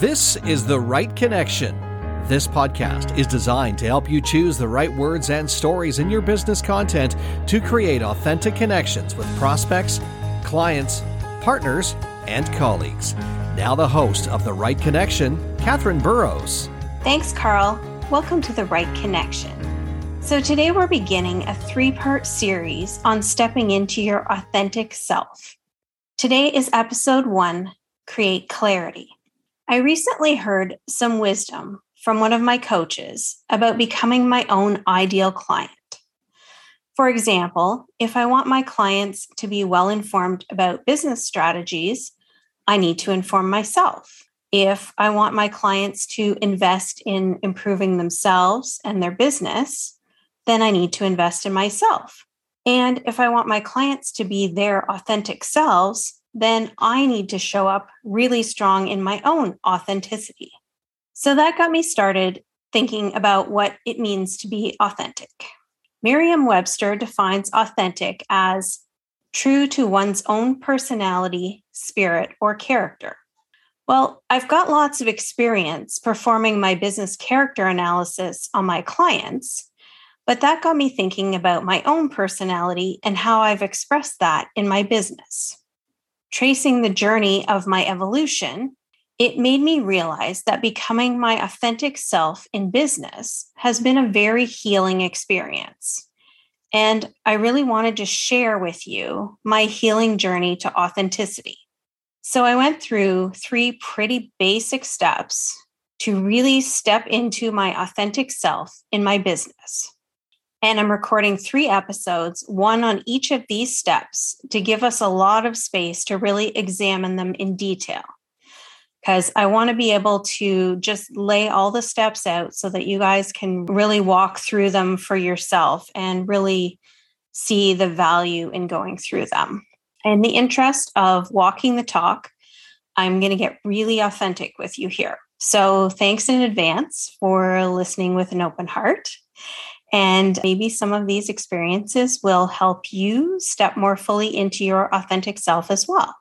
This is The Write Connection. This podcast is designed to help you choose the right words and stories in your business content to create authentic connections with prospects, clients, partners, and colleagues. Now, the host of The Write Connection, Katherine Burrows. Thanks, Carl. Welcome to The Write Connection. So, today we're beginning a three part series on stepping into your authentic self. Today is episode one Create Clarity. I recently heard some wisdom from one of my coaches about becoming my own ideal client. For example, if I want my clients to be well informed about business strategies, I need to inform myself. If I want my clients to invest in improving themselves and their business, then I need to invest in myself. And if I want my clients to be their authentic selves, then I need to show up really strong in my own authenticity. So that got me started thinking about what it means to be authentic. Merriam Webster defines authentic as true to one's own personality, spirit, or character. Well, I've got lots of experience performing my business character analysis on my clients, but that got me thinking about my own personality and how I've expressed that in my business tracing the journey of my evolution, it made me realize that becoming my authentic self in business has been a very healing experience. And I really wanted to share with you my healing journey to authenticity. So I went through three pretty basic steps to really step into my authentic self in my business. And I'm recording three episodes, one on each of these steps to give us a lot of space to really examine them in detail. Because I want to be able to just lay all the steps out so that you guys can really walk through them for yourself and really see the value in going through them. In the interest of walking the talk, I'm going to get really authentic with you here. So, thanks in advance for listening with an open heart. And maybe some of these experiences will help you step more fully into your authentic self as well.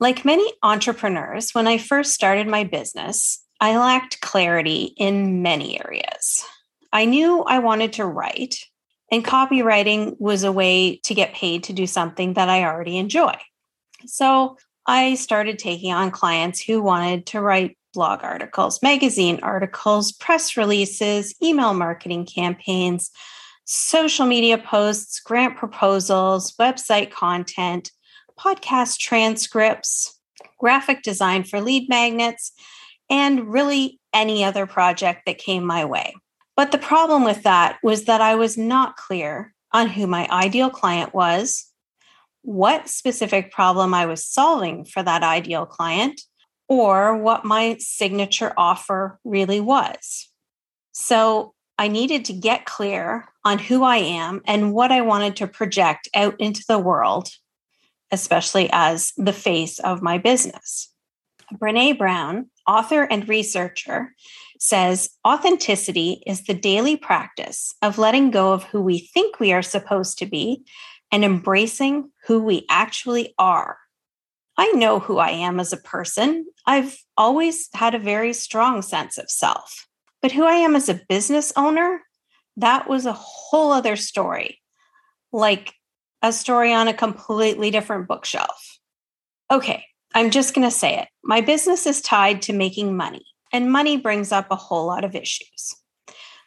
Like many entrepreneurs, when I first started my business, I lacked clarity in many areas. I knew I wanted to write, and copywriting was a way to get paid to do something that I already enjoy. So I started taking on clients who wanted to write blog articles, magazine articles, press releases, email marketing campaigns, social media posts, grant proposals, website content, podcast transcripts, graphic design for lead magnets, and really any other project that came my way. But the problem with that was that I was not clear on who my ideal client was, what specific problem I was solving for that ideal client, or what my signature offer really was. So I needed to get clear on who I am and what I wanted to project out into the world, especially as the face of my business. Brene Brown, author and researcher, says authenticity is the daily practice of letting go of who we think we are supposed to be and embracing who we actually are. I know who I am as a person. I've always had a very strong sense of self. But who I am as a business owner, that was a whole other story, like a story on a completely different bookshelf. Okay, I'm just going to say it. My business is tied to making money, and money brings up a whole lot of issues.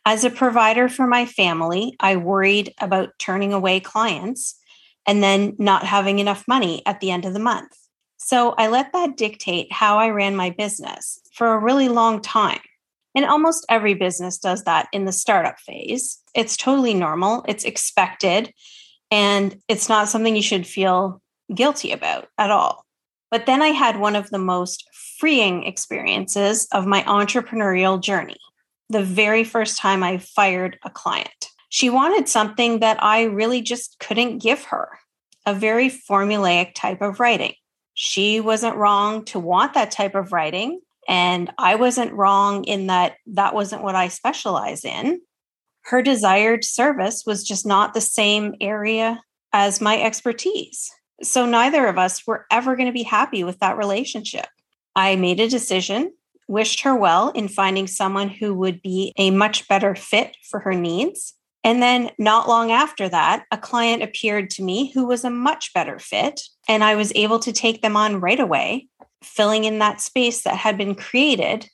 As a provider for my family, I worried about turning away clients and then not having enough money at the end of the month. So I let that dictate how I ran my business for a really long time. And almost every business does that in the startup phase. It's totally normal, it's expected, and it's not something you should feel guilty about at all. But then I had one of the most freeing experiences of my entrepreneurial journey the very first time I fired a client. She wanted something that I really just couldn't give her a very formulaic type of writing she wasn't wrong to want that type of writing. And I wasn't wrong in that that wasn't what I specialize in. Her desired service was just not the same area as my expertise. So neither of us were ever going to be happy with that relationship. I made a decision wished her well in finding someone who would be a much better fit for her needs. And then, not long after that, a client appeared to me who was a much better fit. And I was able to take them on right away, filling in that space that had been created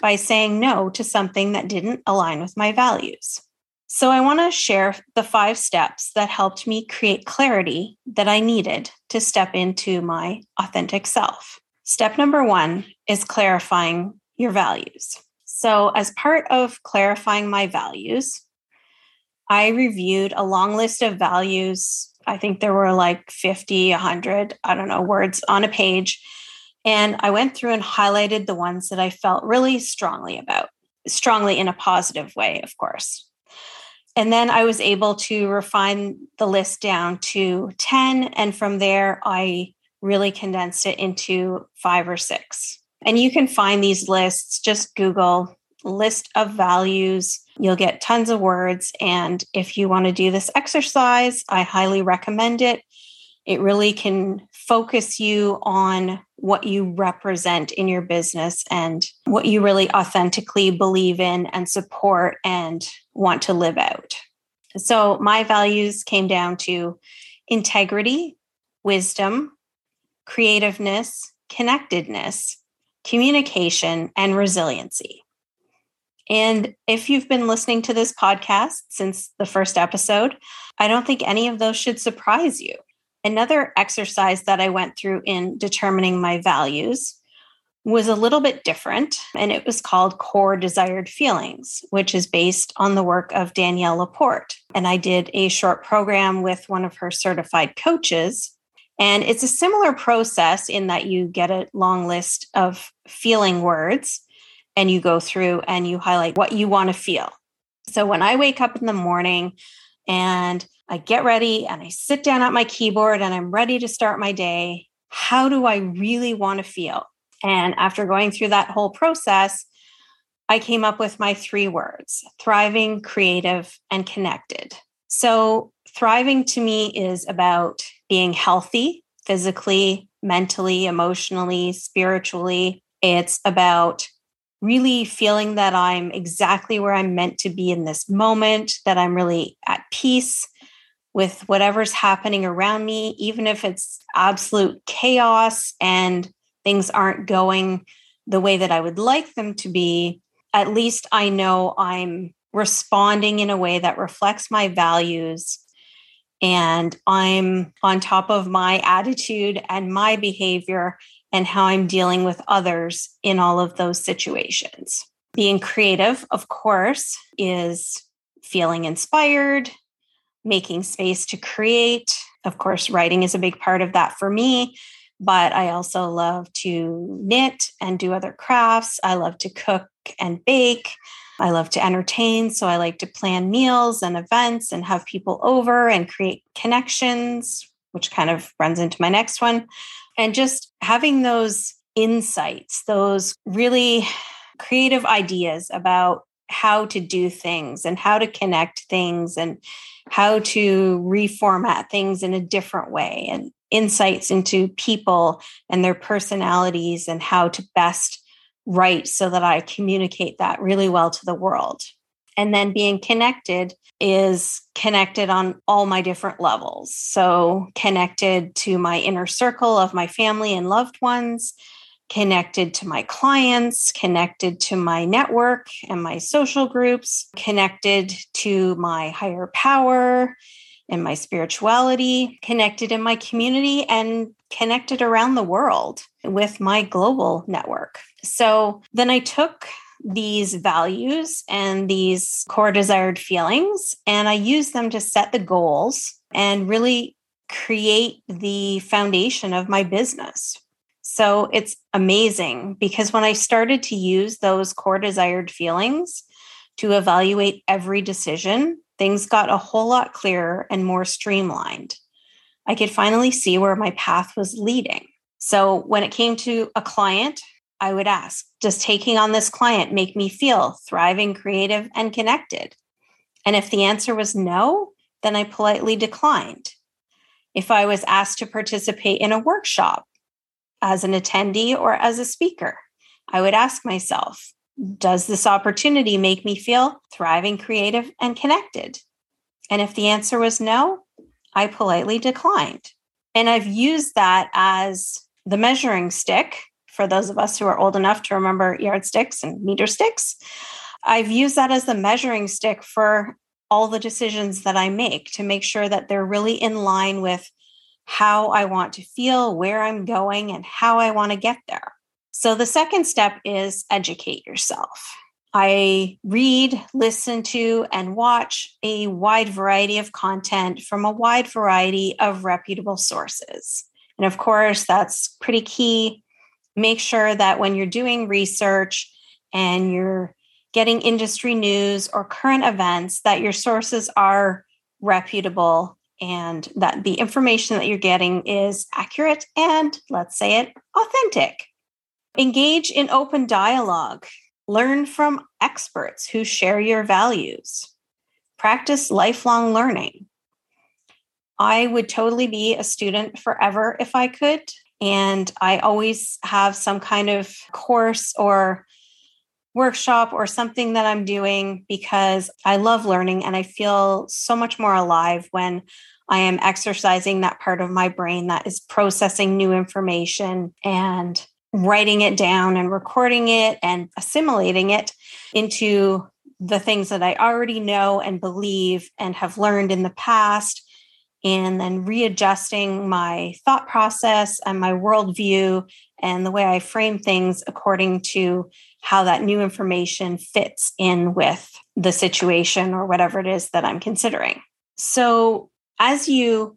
by saying no to something that didn't align with my values. So, I want to share the five steps that helped me create clarity that I needed to step into my authentic self. Step number one is clarifying your values. So, as part of clarifying my values, I reviewed a long list of values. I think there were like 50, 100, I don't know, words on a page. And I went through and highlighted the ones that I felt really strongly about, strongly in a positive way, of course. And then I was able to refine the list down to 10. And from there, I really condensed it into five or six. And you can find these lists, just Google list of values. You'll get tons of words. And if you want to do this exercise, I highly recommend it. It really can focus you on what you represent in your business and what you really authentically believe in and support and want to live out. So, my values came down to integrity, wisdom, creativeness, connectedness, communication, and resiliency. And if you've been listening to this podcast since the first episode, I don't think any of those should surprise you. Another exercise that I went through in determining my values was a little bit different, and it was called Core Desired Feelings, which is based on the work of Danielle Laporte. And I did a short program with one of her certified coaches. And it's a similar process in that you get a long list of feeling words and you go through and you highlight what you want to feel. So when I wake up in the morning and I get ready and I sit down at my keyboard and I'm ready to start my day, how do I really want to feel? And after going through that whole process, I came up with my three words thriving, creative, and connected. So, thriving to me is about being healthy physically, mentally, emotionally, spiritually. It's about really feeling that I'm exactly where I'm meant to be in this moment, that I'm really at peace with whatever's happening around me, even if it's absolute chaos and things aren't going the way that I would like them to be. At least I know I'm responding in a way that reflects my values and I'm on top of my attitude and my behavior and how I'm dealing with others in all of those situations. Being creative, of course, is feeling inspired, making space to create. Of course, writing is a big part of that for me, but I also love to knit and do other crafts. I love to cook and bake. I love to entertain. So I like to plan meals and events and have people over and create connections, which kind of runs into my next one and just having those insights, those really creative ideas about how to do things and how to connect things and how to reformat things in a different way and insights into people and their personalities and how to best write so that I communicate that really well to the world. And then being connected is connected on all my different levels. So, connected to my inner circle of my family and loved ones, connected to my clients, connected to my network and my social groups, connected to my higher power and my spirituality, connected in my community, and connected around the world with my global network. So, then I took these values and these core desired feelings, and I use them to set the goals and really create the foundation of my business. So it's amazing because when I started to use those core desired feelings to evaluate every decision, things got a whole lot clearer and more streamlined. I could finally see where my path was leading. So when it came to a client I would ask, does taking on this client make me feel thriving, creative, and connected? And if the answer was no, then I politely declined. If I was asked to participate in a workshop as an attendee or as a speaker, I would ask myself, does this opportunity make me feel thriving, creative, and connected? And if the answer was no, I politely declined. And I've used that as the measuring stick for those of us who are old enough to remember yardsticks and meter sticks. I've used that as the measuring stick for all the decisions that I make to make sure that they're really in line with how I want to feel, where I'm going, and how I want to get there. So the second step is educate yourself. I read, listen to, and watch a wide variety of content from a wide variety of reputable sources. And of course, that's pretty key. Make sure that when you're doing research and you're getting industry news or current events, that your sources are reputable and that the information that you're getting is accurate and, let's say it, authentic. Engage in open dialogue. Learn from experts who share your values. Practice lifelong learning. I would totally be a student forever if I could. And I always have some kind of course or workshop or something that I'm doing because I love learning and I feel so much more alive when I am exercising that part of my brain that is processing new information and writing it down and recording it and assimilating it into the things that I already know and believe and have learned in the past, and then readjusting my thought process and my worldview and the way I frame things according to how that new information fits in with the situation or whatever it is that I'm considering. So, as you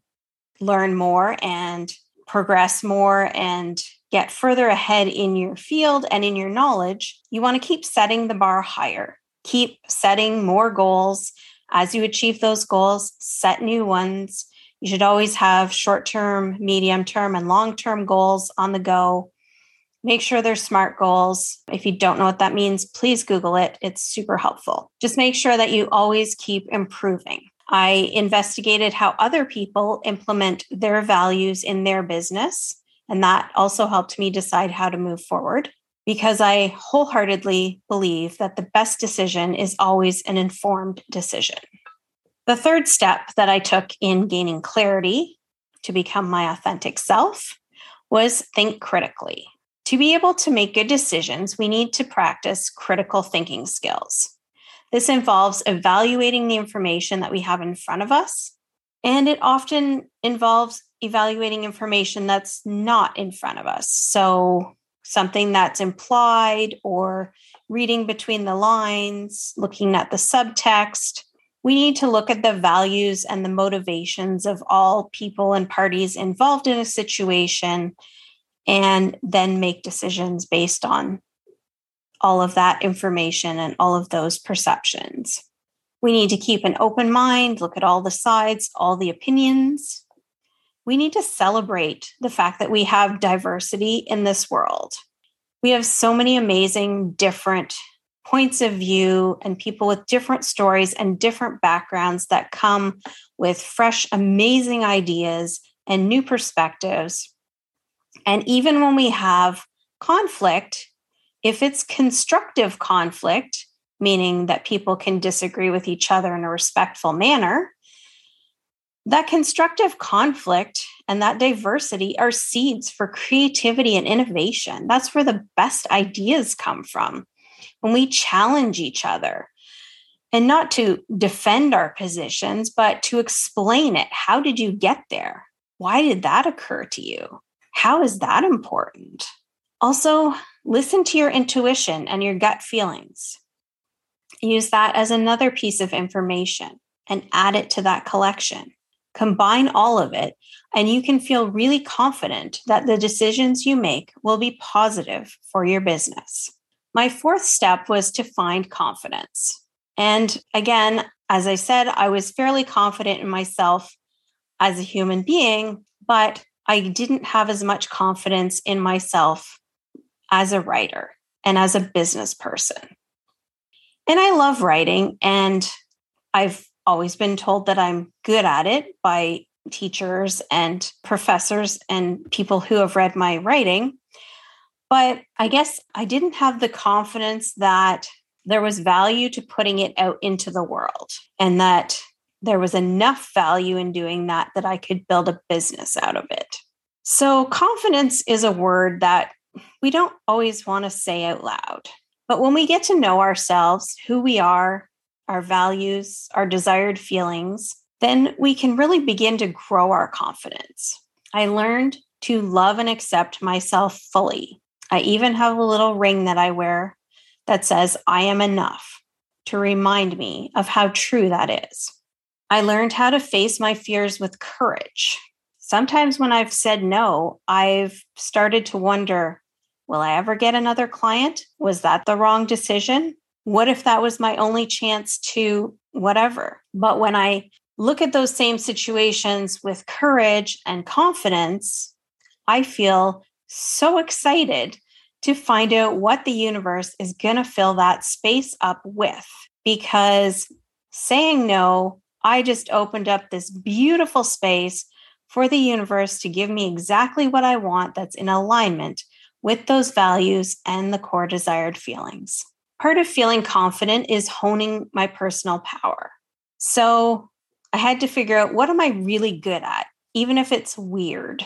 learn more and progress more and get further ahead in your field and in your knowledge, you want to keep setting the bar higher. Keep setting more goals. As you achieve those goals, set new ones. You should always have short term, medium term, and long term goals on the go. Make sure they're SMART goals. If you don't know what that means, please Google it. It's super helpful. Just make sure that you always keep improving. I investigated how other people implement their values in their business and that also helped me decide how to move forward because I wholeheartedly believe that the best decision is always an informed decision. The third step that I took in gaining clarity to become my authentic self was think critically. To be able to make good decisions, we need to practice critical thinking skills. This involves evaluating the information that we have in front of us, and it often involves evaluating information that's not in front of us. So, something that's implied or reading between the lines, looking at the subtext. We need to look at the values and the motivations of all people and parties involved in a situation and then make decisions based on all of that information and all of those perceptions. We need to keep an open mind, look at all the sides, all the opinions, we need to celebrate the fact that we have diversity in this world. We have so many amazing different points of view and people with different stories and different backgrounds that come with fresh, amazing ideas and new perspectives. And even when we have conflict, if it's constructive conflict, meaning that people can disagree with each other in a respectful manner, that constructive conflict and that diversity are seeds for creativity and innovation. That's where the best ideas come from. When we challenge each other and not to defend our positions, but to explain it. How did you get there? Why did that occur to you? How is that important? Also, listen to your intuition and your gut feelings. Use that as another piece of information and add it to that collection. Combine all of it, and you can feel really confident that the decisions you make will be positive for your business. My fourth step was to find confidence. And again, as I said, I was fairly confident in myself as a human being, but I didn't have as much confidence in myself as a writer and as a business person. And I love writing, and I've always been told that I'm good at it by teachers and professors and people who have read my writing. But I guess I didn't have the confidence that there was value to putting it out into the world and that there was enough value in doing that that I could build a business out of it. So, confidence is a word that we don't always want to say out loud. But when we get to know ourselves, who we are, our values, our desired feelings, then we can really begin to grow our confidence. I learned to love and accept myself fully. I even have a little ring that I wear that says, I am enough, to remind me of how true that is. I learned how to face my fears with courage. Sometimes when I've said no, I've started to wonder will I ever get another client? Was that the wrong decision? What if that was my only chance to whatever? But when I look at those same situations with courage and confidence, I feel so excited to find out what the universe is going to fill that space up with. Because saying no, I just opened up this beautiful space for the universe to give me exactly what I want that's in alignment with those values and the core desired feelings. Part of feeling confident is honing my personal power. So I had to figure out what am I really good at, even if it's weird?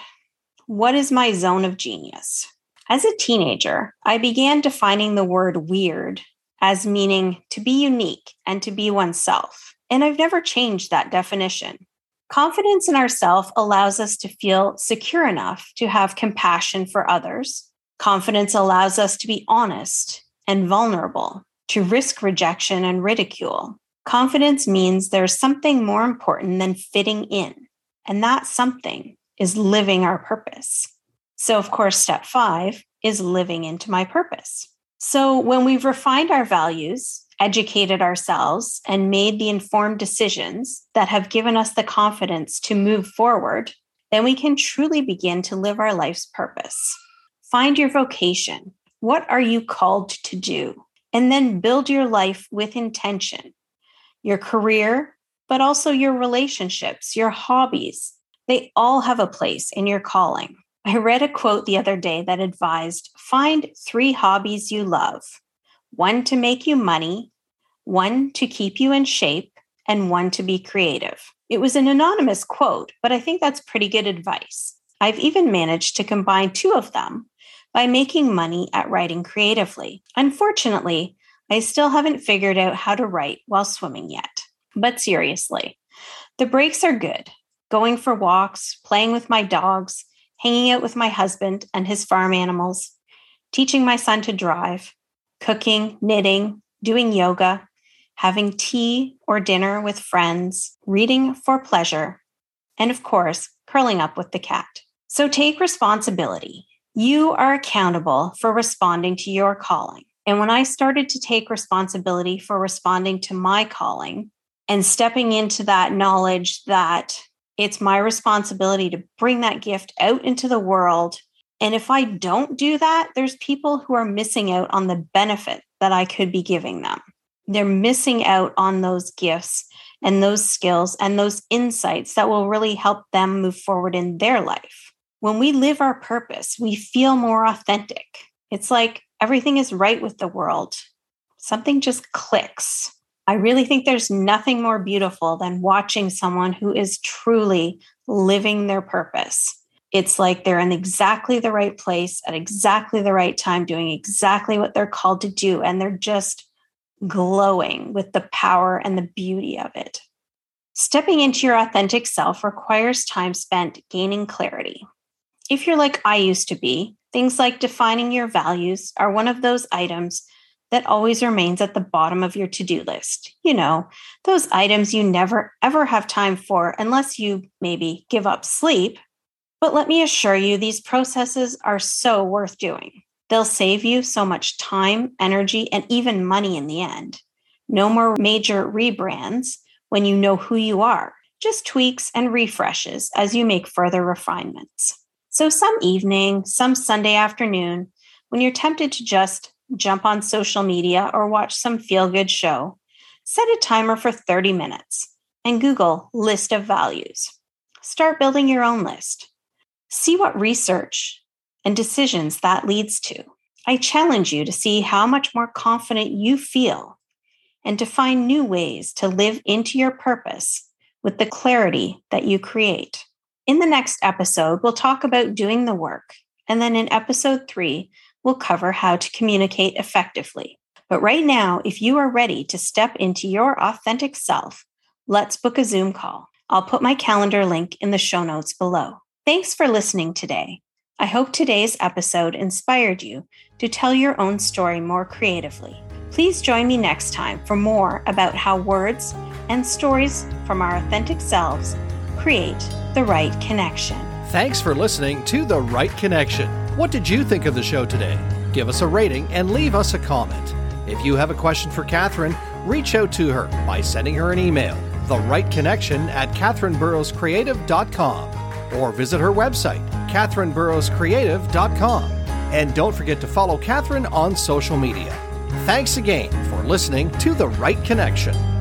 What is my zone of genius? As a teenager, I began defining the word weird as meaning to be unique and to be oneself. And I've never changed that definition. Confidence in ourself allows us to feel secure enough to have compassion for others. Confidence allows us to be honest and vulnerable, to risk rejection and ridicule. Confidence means there's something more important than fitting in, and that something is living our purpose. So, of course, step five is living into my purpose. So, when we've refined our values, educated ourselves, and made the informed decisions that have given us the confidence to move forward, then we can truly begin to live our life's purpose. Find your vocation. What are you called to do? And then build your life with intention. Your career, but also your relationships, your hobbies, they all have a place in your calling. I read a quote the other day that advised find three hobbies you love one to make you money, one to keep you in shape, and one to be creative. It was an anonymous quote, but I think that's pretty good advice. I've even managed to combine two of them by making money at writing creatively. Unfortunately, I still haven't figured out how to write while swimming yet. But seriously, the breaks are good. Going for walks, playing with my dogs, hanging out with my husband and his farm animals, teaching my son to drive, cooking, knitting, doing yoga, having tea or dinner with friends, reading for pleasure, and of course, curling up with the cat. So take responsibility. You are accountable for responding to your calling. And when I started to take responsibility for responding to my calling and stepping into that knowledge that it's my responsibility to bring that gift out into the world. And if I don't do that, there's people who are missing out on the benefit that I could be giving them. They're missing out on those gifts and those skills and those insights that will really help them move forward in their life. When we live our purpose, we feel more authentic. It's like everything is right with the world. Something just clicks. I really think there's nothing more beautiful than watching someone who is truly living their purpose. It's like they're in exactly the right place at exactly the right time, doing exactly what they're called to do. And they're just glowing with the power and the beauty of it. Stepping into your authentic self requires time spent gaining clarity. If you're like I used to be, things like defining your values are one of those items that always remains at the bottom of your to do list. You know, those items you never ever have time for unless you maybe give up sleep. But let me assure you, these processes are so worth doing. They'll save you so much time, energy, and even money in the end. No more major rebrands when you know who you are, just tweaks and refreshes as you make further refinements. So, some evening, some Sunday afternoon, when you're tempted to just jump on social media, or watch some feel good show, set a timer for 30 minutes and Google list of values. Start building your own list. See what research and decisions that leads to. I challenge you to see how much more confident you feel and to find new ways to live into your purpose with the clarity that you create. In the next episode, we'll talk about doing the work. And then in episode three, we'll cover how to communicate effectively. But right now, if you are ready to step into your authentic self, let's book a Zoom call. I'll put my calendar link in the show notes below. Thanks for listening today. I hope today's episode inspired you to tell your own story more creatively. Please join me next time for more about how words and stories from our authentic selves create the right connection. Thanks for listening to The Write Connection. What did you think of the show today? Give us a rating and leave us a comment. If you have a question for Katherine, reach out to her by sending her an email, the right connection at katherineburrowscreative.com, or visit her website, katherineburrowscreative.com. And don't forget to follow Katherine on social media. Thanks again for listening to The Write Connection.